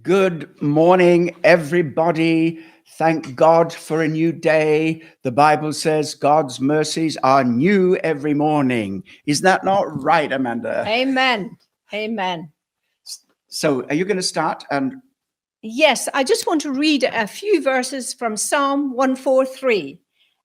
Good morning, everybody. Thank God for a new day. The Bible says God's mercies are new every morning. Is that not right, Amanda? Amen. Amen. So, are you going to start? And Yes, I just want to read a few verses from Psalm 143.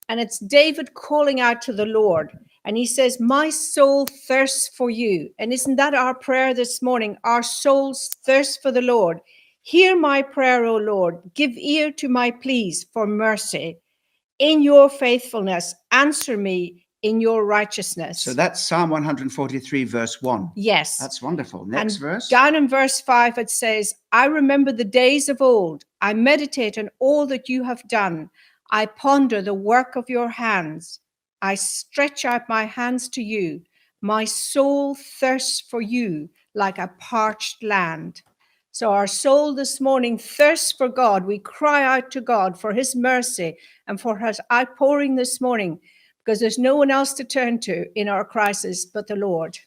And it's David calling out to the Lord. And he says, My soul thirsts for you. And isn't that our prayer this morning? Our souls thirst for the Lord. Hear my prayer, O Lord. Give ear to my pleas for mercy. In your faithfulness, answer me in your righteousness. so that's Psalm 143, verse 1. yes. That's wonderful. Next and verse. Down in verse 5, it says, I remember the days of old. I meditate on all that you have done. I ponder the work of your hands. I stretch out my hands to you. My soul thirsts for you like a parched land. So, our soul this morning thirsts for God. We cry out to God for his mercy and for his outpouring this morning because there's no one else to turn to in our crisis but the Lord.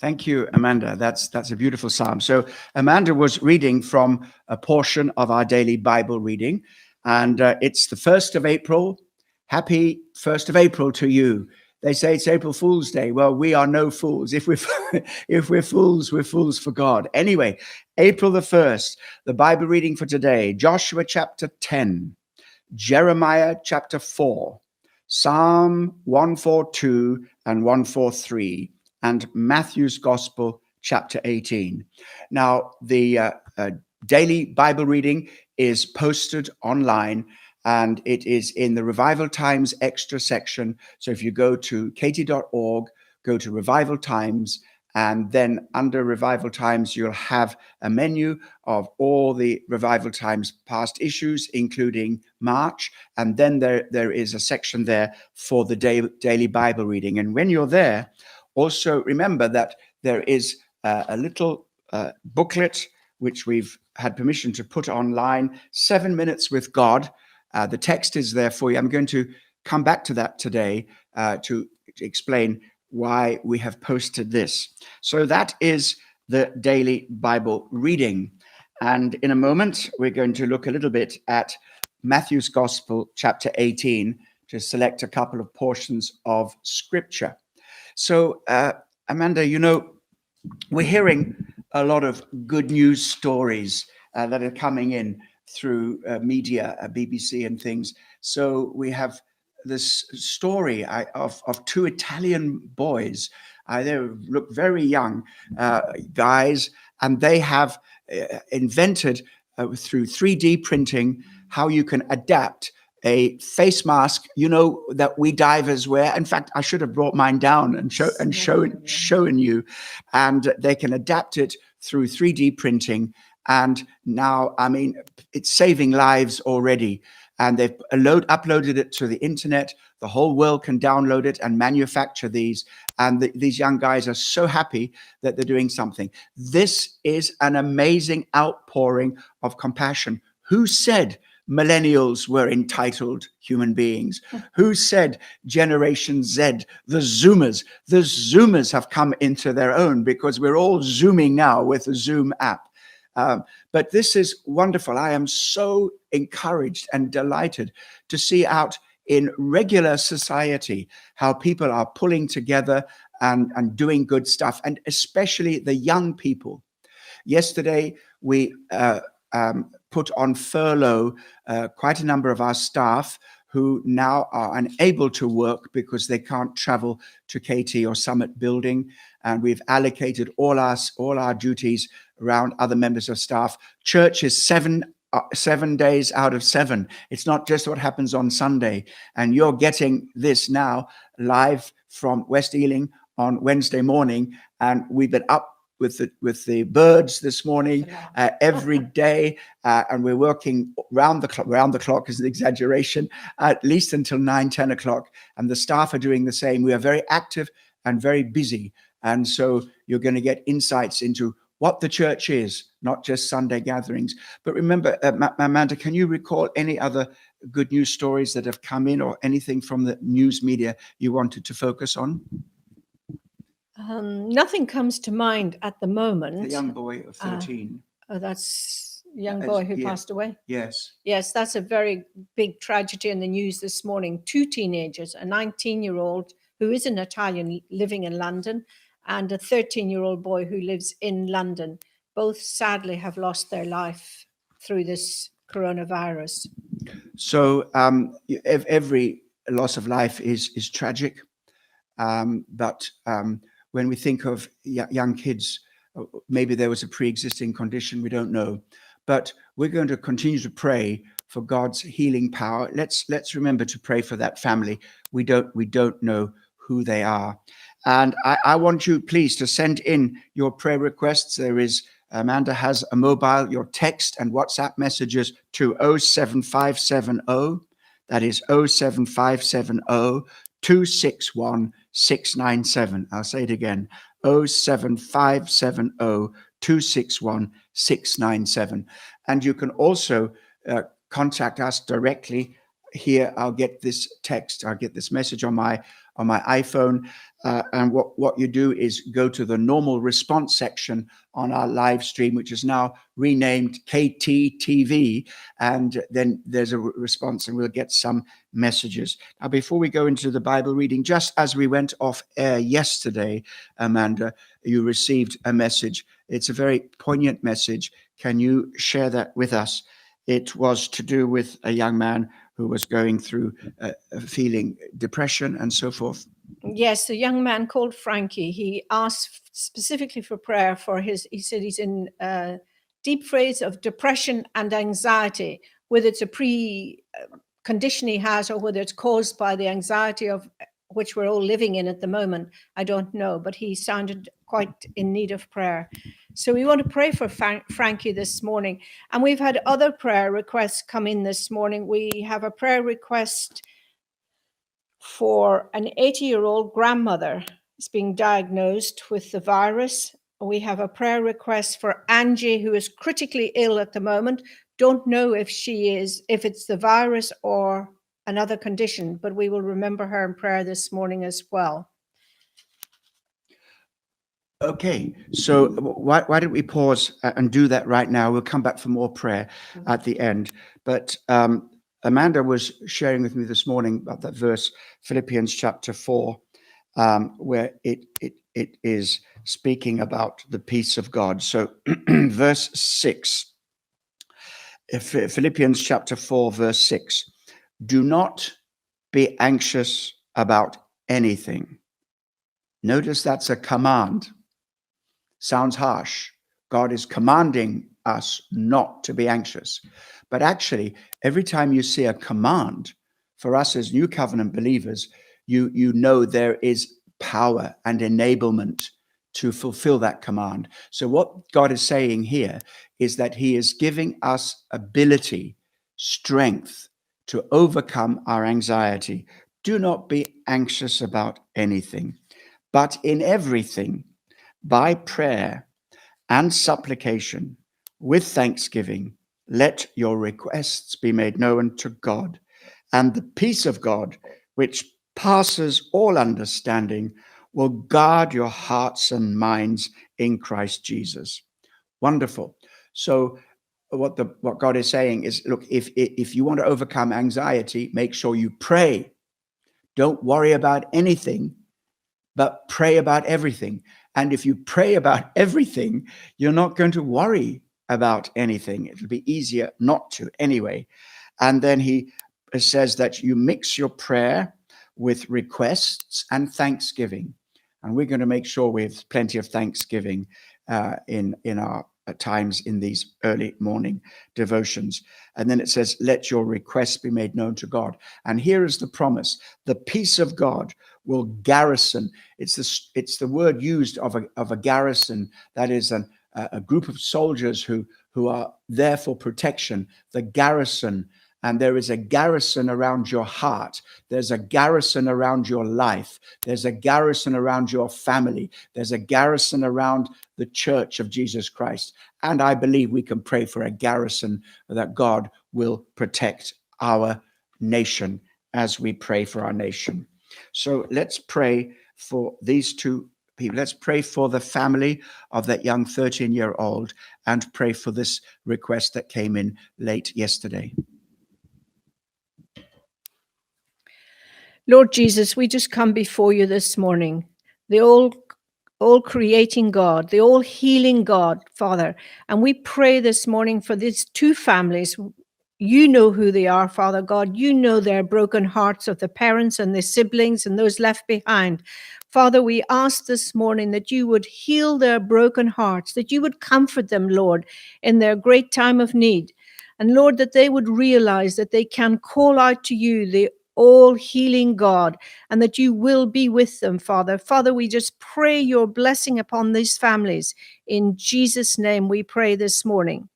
Thank you, Amanda. That's that's a beautiful psalm. So Amanda was reading from a portion of our daily Bible reading, and uh, it's the first of April. Happy first of April to you. They say it's April Fool's Day. Well, we are no fools. If we're if we're fools, we're fools for God. Anyway, April the first. The Bible reading for today: Joshua chapter ten, Jeremiah chapter four, Psalm one four two and one four three and Matthew's Gospel, chapter 18. Now, the uh, uh, daily Bible reading is posted online and it is in the Revival Times extra section. So if you go to kt.org, go to Revival Times, and then under Revival Times, you'll have a menu of all the Revival Times past issues, including March. And then there, there is a section there for the day, daily Bible reading. And when you're there, also remember that there is uh, a little uh, booklet which we've had permission to put online seven minutes with god uh, the text is there for you. I'm going to come back to that today uh, to, explain why we have posted this. So that is the daily bible reading. And in a moment we're going to look a little bit at matthew's gospel chapter 18 to select a couple of portions of scripture. So, uh, Amanda, you know, we're hearing a lot of good news stories uh, that are coming in through uh, media, uh, BBC, and things. So, we have this story I, of, of two Italian boys. Uh, they look very young uh, guys, and they have uh, invented uh, through 3D printing how you can adapt a face mask, you know, that we divers wear. In fact, I should have brought mine down and show and shown shown you, and they can adapt it through 3D printing. And now, I mean, it's saving lives already. And they've load, uploaded it to the internet. The whole world can download it and manufacture these. And the, these young guys are so happy that they're doing something. This is an amazing outpouring of compassion. Who said millennials were entitled human beings. Hmm. Who said Generation Z, the Zoomers? The Zoomers have come into their own because we're all Zooming now with the Zoom app. Um, but this is wonderful. I am so encouraged and delighted to see out in regular society how people are pulling together and, and doing good stuff, and especially the young people. Yesterday, we uh, um, put on furlough uh, quite a number of our staff who now are unable to work because they can't travel to KT or Summit Building, and we've allocated all our all our duties around other members of staff. Church is seven uh, seven days out of seven. It's not just what happens on Sunday, and you're getting this now live from West Ealing on Wednesday morning, and we've been up with the with the birds this morning uh, every day, uh, and we're working round the clock. Round the clock is an exaggeration, at least until nine, 10 o'clock, and the staff are doing the same. We are very active and very busy, and so you're going to get insights into what the church is, not just Sunday gatherings. But remember, uh, Amanda, can you recall any other good news stories that have come in, or anything from the news media you wanted to focus on? Um, nothing comes to mind at the moment. The young boy of Uh, 13. Oh, that's young As- boy who yeah. passed away. Yes. Yes, that's a very big tragedy in the news this morning. Two teenagers, a 19 year old who is an Italian living in London, and a 13 year old boy who lives in London. Both sadly have lost their life through this coronavirus. So um, ev- every loss of life is is tragic, um, but um, when we think of young kids, uh, maybe there was a pre-existing condition we don't know, but we're going to continue to pray for God's healing power. Let's let's remember to pray for that family. We don't we don't know who they are, and I, I want you please to send in your prayer requests. There is Amanda has a mobile, your text and WhatsApp messages to 07570. That is 07570 261 697. I'll say it again 07570 261 697. And you can also uh, contact us directly. Here, I'll get this text, I'll get this message on my on my iPhone. Uh, and what, what you do is go to the normal response section on our live stream, which is now renamed KTTV. And then there's a re- response, and we'll get some messages. Now, before we go into the Bible reading, just as we went off air yesterday, Amanda, you received a message. It's a very poignant message. Can you share that with us? It was to do with a young man who was going through uh, feeling depression and so forth. Yes, a young man called Frankie. He asked specifically for prayer for his. He said he's in a deep phase of depression and anxiety, whether it's a pre uh, condition he has or whether it's caused by the anxiety of which we're all living in at the moment. I don't know, but he sounded quite in need of prayer. So we want to pray for Fran- Frankie this morning. And we've had other prayer requests come in this morning. We have a prayer request for an 80 year old grandmother is being diagnosed with the virus. We have a prayer request for Angie, who is critically ill at the moment. Don't know if she is, if it's the virus or another condition, but we will remember her in prayer this morning as well. Okay, so why, why don't we pause and do that right now? We'll come back for more prayer Mhm. at the end. But um, Amanda was sharing with me this morning about that verse, Philippians chapter 4, um, where it, it, it is speaking about the peace of God. So, verse 6, if- Philippians chapter 4, verse 6 do not be anxious about anything. Notice that's a command sounds harsh. God is commanding us not to be anxious. But actually, every time you see a command for us as new covenant believers, you, you know there is power and enablement to fulfill that command. So, what God is saying here is that He is giving us ability, strength to overcome our anxiety. Do not be anxious about anything, but in everything, by prayer and supplication with thanksgiving, let your requests be made known to God. And the peace of God, which passes all understanding, will guard your hearts and minds in Christ Jesus. Wonderful. So, what the what God is saying is, look, if if you want to overcome anxiety, make sure you pray. Don't worry about anything, but pray about everything. And if you pray about everything, you're not going to worry about anything. It'll be easier not to anyway. And then he says that you mix your prayer with requests and thanksgiving. And we're going to make sure we have plenty of thanksgiving uh, in, in our uh, times in these early morning devotions. And then it says, Let your requests be made known to God. And here is the promise the peace of God will garrison. It's the, it's the word used of a, of a garrison, that is an, a, group of soldiers who, who are there for protection. The garrison and there is a garrison around your heart. There's a garrison around your life. There's a garrison around your family. There's a garrison around the church of Jesus Christ. And I believe we can pray for a garrison that God will protect our nation as we pray for our nation. So let's pray for these two people. Let's pray for the family of that young 13 year old and pray for this request that came in late yesterday. Lord Jesus, we just come before you this morning, the all all creating God, the all healing God, Father. And we pray this morning for these two families. You know who they are, Father God. You know their broken hearts of the parents and the siblings and those left behind. Father, we ask this morning that you would heal their broken hearts, that you would comfort them, Lord, in their great time of need. And Lord, that they would realize that they can call out to you, the all healing God, and that you will be with them, Father. Father, we just pray your blessing upon these families. In Jesus' name, we pray this morning.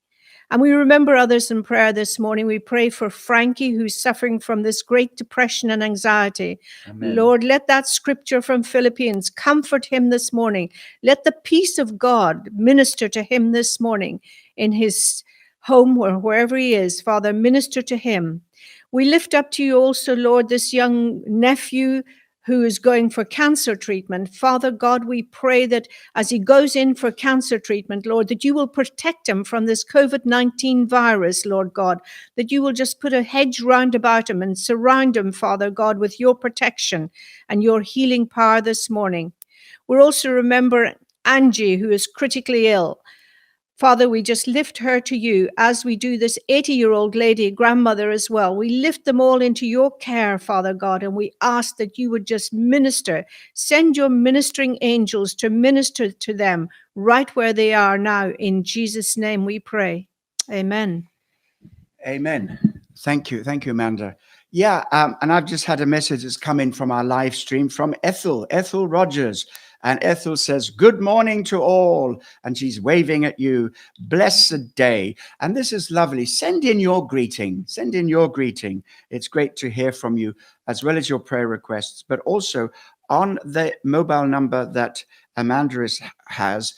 And we remember others in prayer this morning. We pray for Frankie, who's suffering from this great depression and anxiety. Amen. Lord, let that scripture from Philippians comfort him this morning. Let the peace of God minister to him this morning in his home or wherever he is. Father, minister to him. We lift up to you also, Lord, this young nephew who is going for cancer treatment. Father God, we pray that as he goes in for cancer treatment, Lord, that you will protect him from this COVID 19 virus, Lord God, that you will just put a hedge round about him and surround him, Father God, with your protection and your healing power this morning. We're also remembering Angie, who is critically ill. Father, we just lift her to you as we do this 80 year old lady, grandmother as well. We lift them all into your care, Father God, and we ask that you would just minister. Send your ministering angels to minister to them right where they are now. In Jesus' name we pray. Amen. Amen. Thank you. Thank you, Amanda. Yeah, um, and I've just had a message that's come in from our live stream from Ethel, Ethel Rogers. And Ethel says, Good morning to all. And she's waving at you. Blessed day. And this is lovely. Send in your greeting. Send in your greeting. It's great to hear from you, as well as your prayer requests, but also on the mobile number that Amanda has.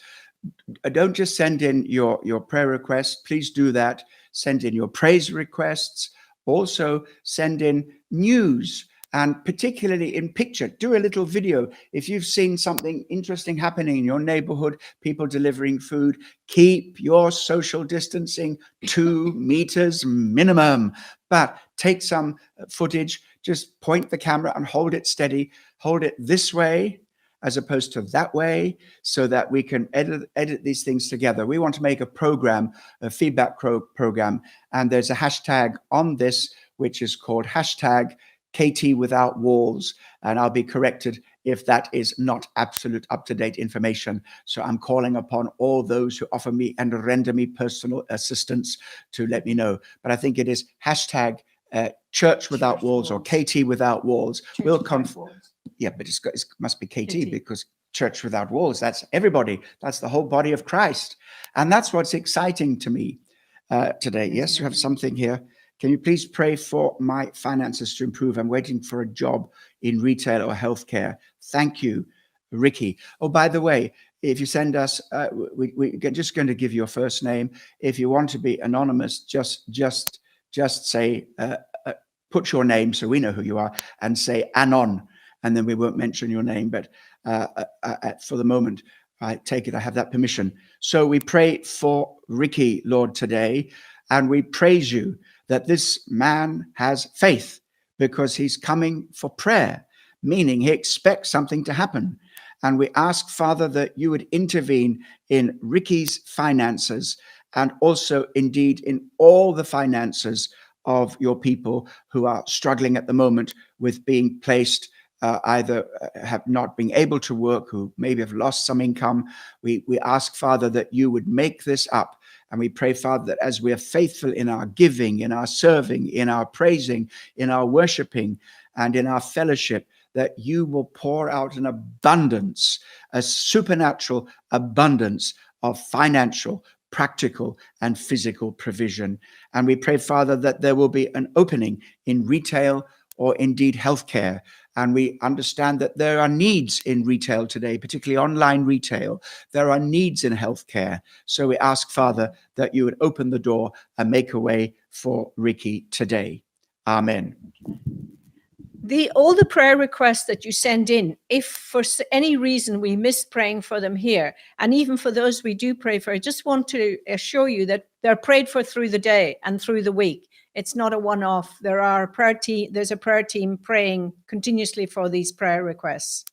Uh, don't just send in your, your prayer requests. Please do that. Send in your praise requests. Also, send in news and particularly in picture do a little video. If you've seen something interesting happening in your neighborhood people delivering food keep your social distancing two meters minimum. But take some uh, footage just point the camera and hold it steady. Hold it this way as opposed to that way so that we can edit edit these things together. We want to make a program a feedback pro- program. And there's a hashtag on this which is called hashtag KT without walls, and I'll be corrected if that is not absolute up to date information. So I'm calling upon all those who offer me and render me personal assistance to let me know. But I think it is hashtag uh, church without church walls, walls, or KT without walls. Church will come. Yeah, but it's got, it must be KT, KT because church without walls. That's everybody. That's the whole body of Christ, and that's what's exciting to me uh, today. Yes, you have something here. Can you please pray for my finances to improve? I'm waiting for a job in retail or healthcare. Thank you, Ricky. Oh, by the way, if you send us, uh, we, we're just going to give your first name. If you want to be anonymous, just just just say uh, uh, put your name so we know who you are, and say anon, and then we won't mention your name. But uh, uh, uh, for the moment, I take it I have that permission. So we pray for Ricky, Lord, today, and we praise you that this man has faith because he's coming for prayer, meaning he expects something to happen. And we ask, Father, that you would intervene in Ricky's finances and also, indeed, in all the finances of your people who are struggling at the moment with being placed. Uh, either uh, have not been able to work, who maybe have lost some income. We, we ask, Father, that you would make this up and we pray, Father, that as we are faithful in our giving, in our serving, in our praising, in our worshiping, and in our fellowship, that you will pour out an abundance, a supernatural abundance of financial, practical, and physical provision. And we pray, Father, that there will be an opening in retail or indeed healthcare, and we understand that there are needs in retail today, particularly online retail. There are needs in healthcare. So we ask, Father, that you would open the door and make a way for Ricky today. Amen. the all the prayer requests that you send in if for any reason we miss praying for them here and even for those we do pray for i just want to assure you that they're prayed for through the day and through the week it's not a one-off there are prayer team there's a prayer team praying continuously for these prayer requests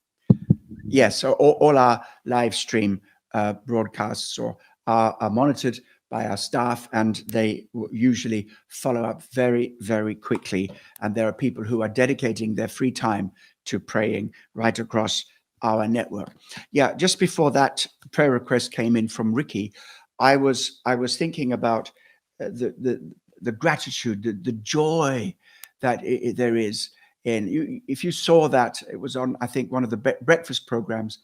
Yes, so all, all our live stream uh, broadcasts or are, are monitored by our staff, and they usually follow up very, very quickly. And there are people who are dedicating their free time to praying right across our network. Yeah, just before that prayer request came in from Ricky, I was I was thinking about uh, the the the gratitude, the, the joy that i i- there is in you. If you saw that, it was on I think one of the bre- breakfast programs,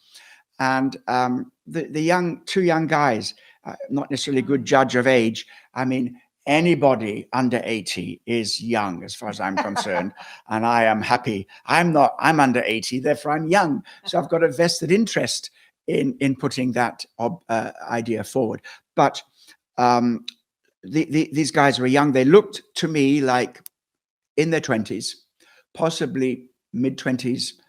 and um, the the young two young guys, uh, not necessarily a good judge of age. I mean, anybody under eighty is young, as far as I'm concerned, and I am happy. I'm not. I'm under eighty, therefore I'm young. So I've got a vested interest in in putting that ob, uh, idea forward. But um, the, the, these guys were young. They looked to me like in their twenties, possibly mid twenties,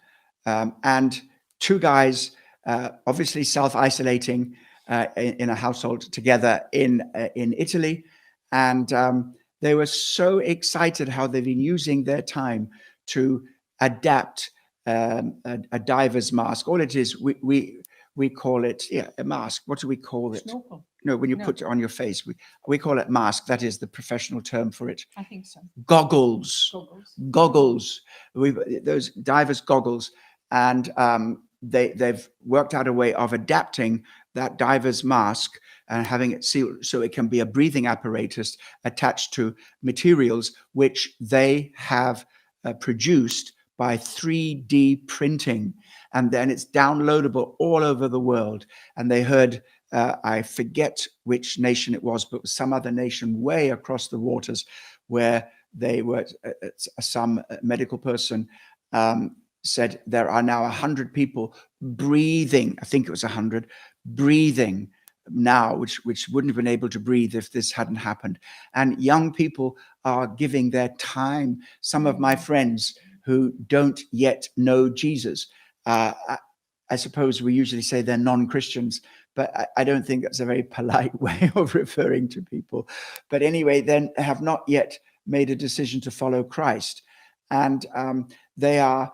um, and two guys, uh, obviously self isolating uh, in, in a household together in uh, in Italy, and um, they were so excited how they've been using their time to adapt um, a, a diver's mask. All it is, we we we call it yeah a mask. What do we call it? snorkel No, when you No. put it on your face, we we call it mask. That is the professional term for it. i think so Goggles goggles goggles. We those divers goggles, and um, they they've worked out a way of adapting that diver's mask and having it sealed so it can be a breathing apparatus attached to materials which they have uh, produced by 3D printing, and then it's downloadable all over the world. And they heard. Uh, I forget which nation it was, but some other nation way across the waters where they were uh, uh, some uh, medical person um, said there are now 100 people breathing i think it was 100 breathing now which which wouldn't have been able to breathe if this hadn't happened. And young people are giving their time. Some of my friends who don't yet know jesus uh, I, suppose we usually say they're non-christians but I, I don't think that's a very polite way of referring to people but anyway then have not yet made a decision to follow Christ. And um, they are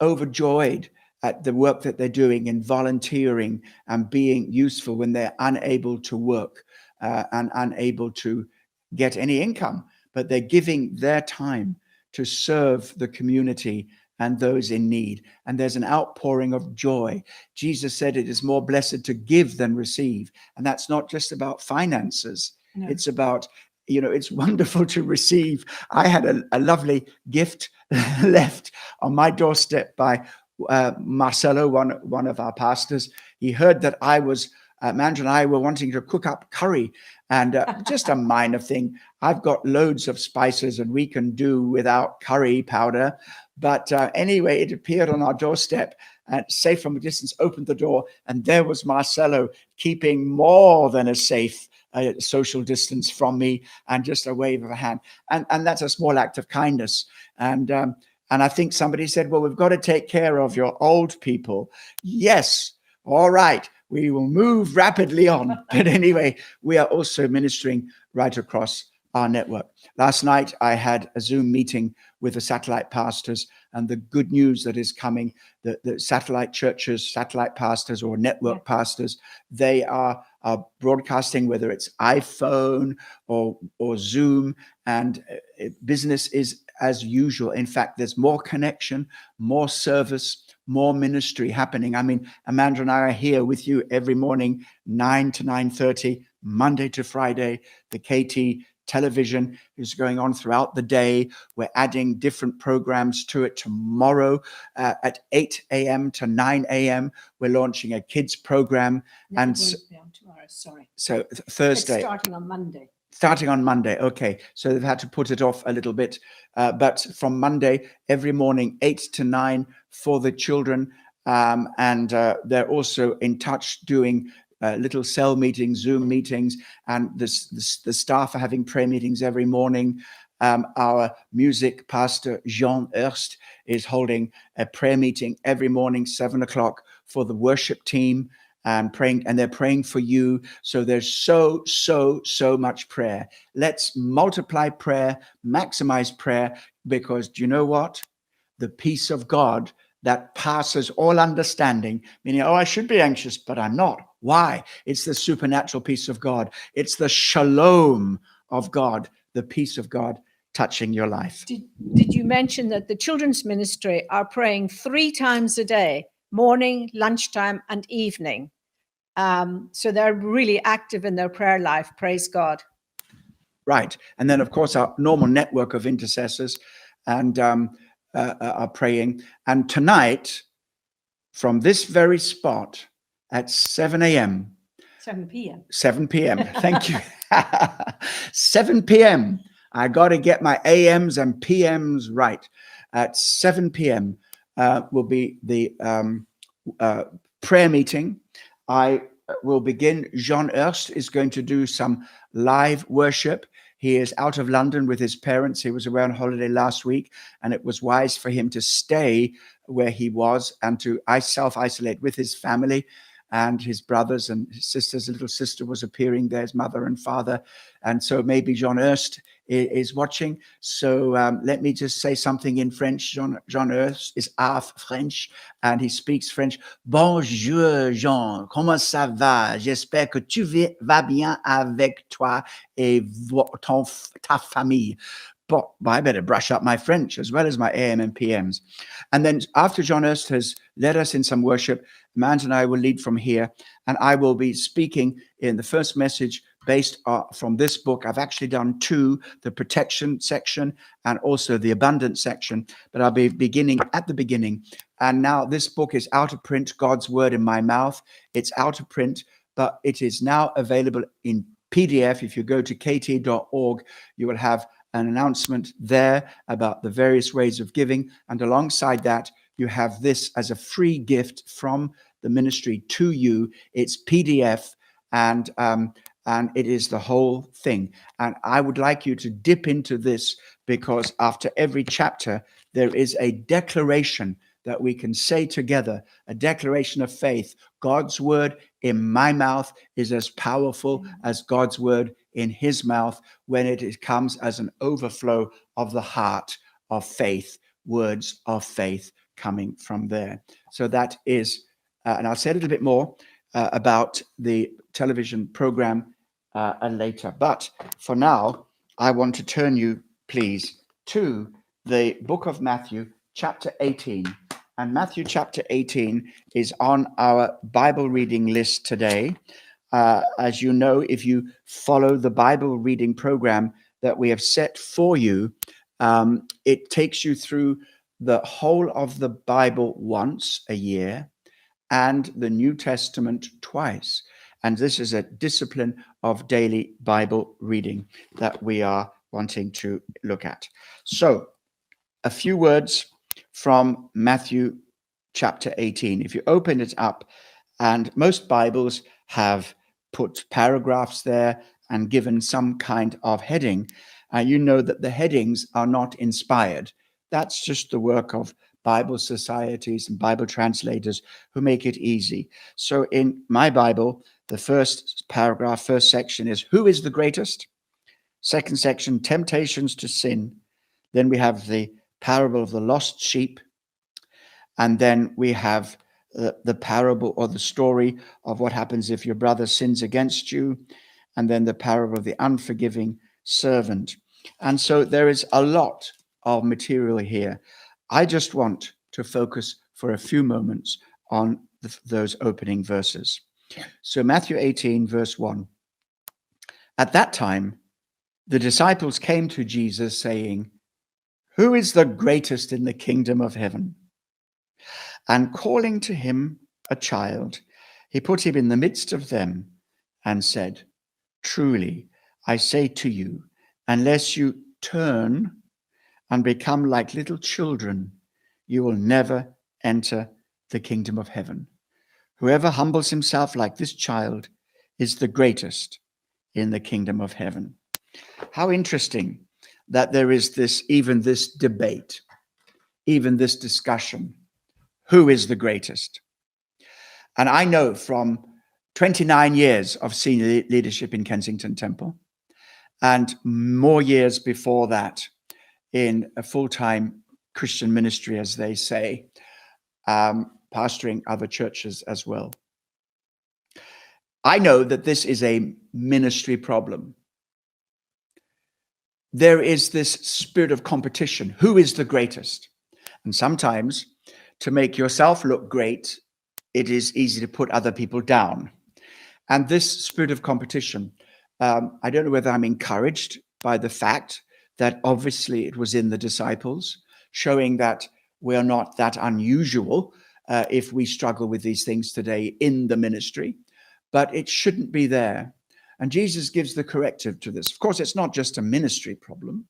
overjoyed at the work that they're doing in volunteering and being useful when they're unable to work uh, and unable to get any income. But they're giving their time to serve the community and those in need. And there's an outpouring of joy. Jesus said it is more blessed to give than receive. And that's not just about finances, No. it's about you know it's wonderful to receive i had a, a lovely gift left on my doorstep by uh, marcelo one one of our pastors he heard that i was uh, Mandra and I were wanting to cook up curry, and uh, just a minor thing. I've got loads of spices, and we can do without curry powder. But uh, anyway, it appeared on our doorstep, and safe from a distance, opened the door, and there was Marcelo keeping more than a safe uh, social distance from me and just a wave of a hand and and that's a small act of kindness and um, and i think somebody said well we've got to take care of your old people yes all right we will move rapidly on. But anyway we are also ministering right across our network. Last night i had a zoom meeting with the satellite pastors and the good news that is coming that the satellite churches satellite pastors or network pastors they are are broadcasting, whether it's iPhone or or Zoom, and uh, business is as usual. In fact, there's more connection, more service, more ministry happening. I mean, Amanda and I are here with you every morning, nine to nine thirty, Monday to Friday. The KT television is going on throughout the day. We're adding different programs to it tomorrow uh, at 8 a.m. to 9 a.m. We're launching a kids program. And it s- won't be on tomorrow, sorry. So th- It's Thursday, starting on Monday. Starting on Monday. Okay, so they've had to put it off a little bit, uh, but from Monday every morning, eight to nine for the children, um, and uh, they're also in touch doing. Uh, little cell meetings, Zoom meetings, and the staff are having prayer meetings every morning. Um, our music pastor, Jean Erst, is holding a prayer meeting every morning, seven o'clock, for the worship team and praying, and they're praying for you. So there's so, so, so much prayer. Let's multiply prayer, maximize prayer, because do you know what? The peace of God that passes all understanding, meaning, oh, I should be anxious, but I'm not. Why? It's the supernatural peace of God. It's the shalom of God, the peace of God touching your life. Did, did you mention that the children's ministry are praying three times a day, morning, lunchtime, and evening? Um, so they're really active in their prayer life. Praise God. Right. And then, of course, our normal network of intercessors and um, uh, uh are praying. And tonight, from this very spot at 7 a.m., 7 p.m. 7 p.m. Thank you. 7 p.m. I got to get my AMs and PMs right. At 7 p.m. Uh, will be the um, uh, prayer meeting. I will begin. Jean Erst is going to do some live worship. He is out of London with his parents. He was away on holiday last week, and it was wise for him to stay where he was and to self isolate with his family and his brothers and his sisters. Little sister was appearing there, his mother and father. And so maybe John Erst is, watching. So um, let me just say something in French. John, John Erst is half French and he speaks French. Bonjour, Jean. Comment ça va? J'espère que tu vas bien avec toi et ton, ta famille. But I better brush up my French as well as my AM and PMs. And then after John Erst has led us in some worship, Mans and I will lead from here, and I will be speaking in the first message based uh, from this book. I've actually done two the protection section and also the abundance section, but I'll be beginning at the beginning. And now this book is out of print, God's Word in My Mouth. It's out of print, but it is now available in PDF. If you go to kt.org, you will have an announcement there about the various ways of giving. And alongside that, you have this as a free gift from the ministry to you. It's PDF and um, and it is the whole thing. And I would like you to dip into this because after every chapter there is a declaration that we can say together, a declaration of faith. God's word in my mouth is as powerful as God's word in his mouth when it comes as an overflow of the heart of faith, words of faith coming from there. So that is, uh, and I'll say a little bit more uh, about the television program uh, later. But for now, I want to turn you, please, to the book of Matthew, chapter 18. And Matthew chapter 18 is on our Bible reading list today. Uh, as you know, if you follow the Bible reading program that we have set for you, um, it takes you through the whole of the Bible once a year and the New Testament twice. And this is a discipline of daily Bible reading that we are wanting to look at. So, a few words from Matthew chapter 18. If you open it up, and most Bibles have put paragraphs there and given some kind of heading, uh, you know that the headings are not inspired. That's just the work of Bible societies and Bible translators who make it easy. So in my Bible, the first paragraph, first section is Who is the greatest? Second section, Temptations to sin. Then we have the parable of the lost sheep. And then we have the, the parable or the story of what happens if your brother sins against you. And then the parable of the unforgiving servant. And so there is a lot of material here. I just want to focus for a few moments on the, those opening verses. So, Matthew 18, verse 1. At that time, the disciples came to Jesus saying, Who is the greatest in the kingdom of heaven? And calling to him a child, he put him in the midst of them and said, Truly, I say to you, unless you turn and become like little children, you will never enter the kingdom of heaven. Whoever humbles himself like this child is the greatest in the kingdom of heaven. How interesting that there is this, even this debate, even this discussion who is the greatest? And I know from 29 years of senior leadership in Kensington Temple and more years before that in a full time Christian ministry, as they say, um, pastoring other churches as well. I know that this is a ministry problem. There is this spirit of competition. Who is the greatest? And sometimes to make yourself look great, it is easy to put other people down. And this spirit of competition, um, I don't know whether I'm encouraged by the fact that obviously it was in the disciples, showing that we're not that unusual uh, if we struggle with these things today in the ministry, but it shouldn't be there. And Jesus gives the corrective to this. Of course, it's not just a ministry problem.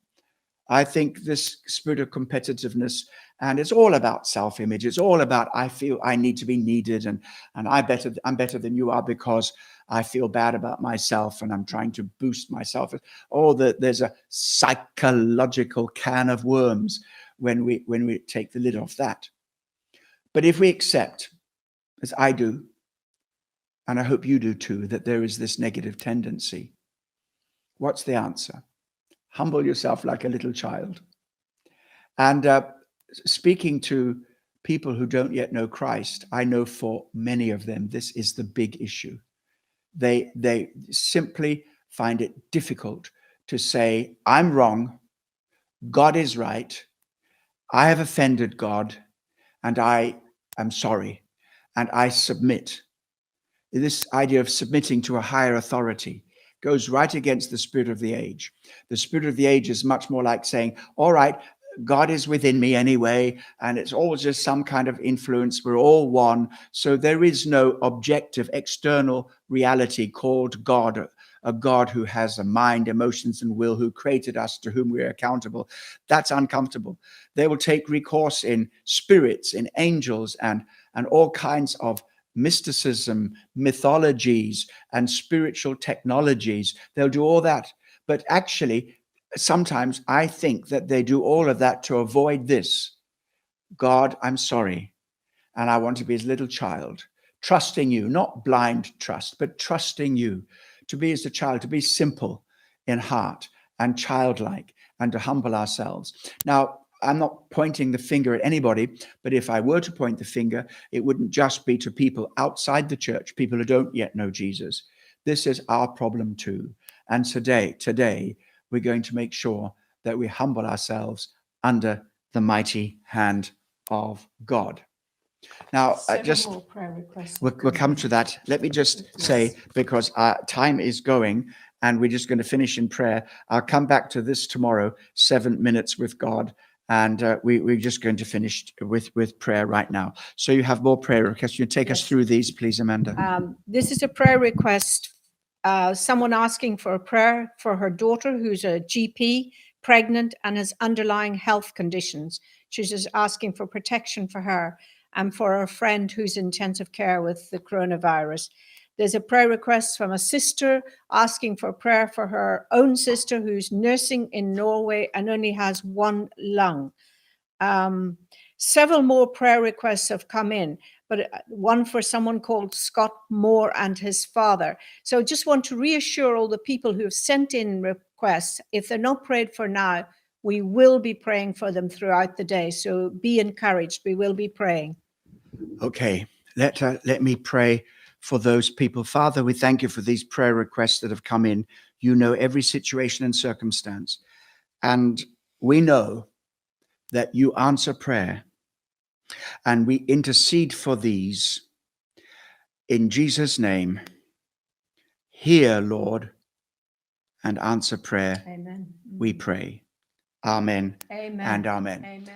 I think this spirit of competitiveness, and it's all about self-image. It's all about I feel I need to be needed, and and I better I'm better than you are because I feel bad about myself, and I'm trying to boost myself. Oh, the, there's a psychological can of worms when we when we take the lid off that. But if we accept, as I do, and I hope you do too, that there is this negative tendency, what's the answer? humble yourself like a little child. And uh, speaking to people who don't yet know Christ, I know for many of them, this is the big issue. They, they simply find it difficult to say, I'm wrong, God is right, I have offended God, and I am sorry, and I submit. This idea of submitting to a higher authority goes right against the spirit of the age. The spirit of the age is much more like saying, All right, God is within me anyway, and it's all just some kind of influence. We're all one. So there is no objective external reality called God, a God who has a mind, emotions, and will, who created us, to whom we're accountable. That's uncomfortable. They will take recourse in spirits, in angels, and, and all kinds of mysticism, mythologies, and spiritual technologies. They'll do all that. But actually, sometimes I think that they do all of that to avoid this God, I'm sorry. And I want to be his little child, trusting you, not blind trust, but trusting you to be as a child, to be simple in heart and childlike and to humble ourselves. Now, I'm not pointing the finger at anybody, but if I were to point the finger, it wouldn't just be to people outside the church, people who don't yet know Jesus. This is our problem too. And today, today, we're going to make sure that we humble ourselves under the mighty hand of God. Now, uh, just we'll, we'll, come to that. Let me just yes. say, because our time is going and we're just going to finish in prayer, I'll come back to this tomorrow, seven minutes with God and uh, we, we're just going to finish with with prayer right now. So you have more prayer requests. You take yes. us through these, please, Amanda. Um, this is a prayer request. Uh, someone asking for a prayer for her daughter, who's a GP, pregnant, and has underlying health conditions. She's just asking for protection for her and for her friend who's in intensive care with the coronavirus. There's a prayer request from a sister asking for prayer for her own sister who's nursing in Norway and only has one lung. Um, several more prayer requests have come in, but uh, one for someone called Scott Moore and his father. So just want to reassure all the people who have sent in requests, if they're not prayed for now, we will be praying for them throughout the day. So be encouraged. We will be praying. Okay. Let, uh, let me pray for those people. Father, we thank you for these prayer requests that have come in. You know every situation and circumstance. And we know that you answer prayer. And we intercede for these in Jesus' name. Hear, Lord, and answer prayer. Amen. We mm-hmm. pray. Amen. Amen. And amen. Amen.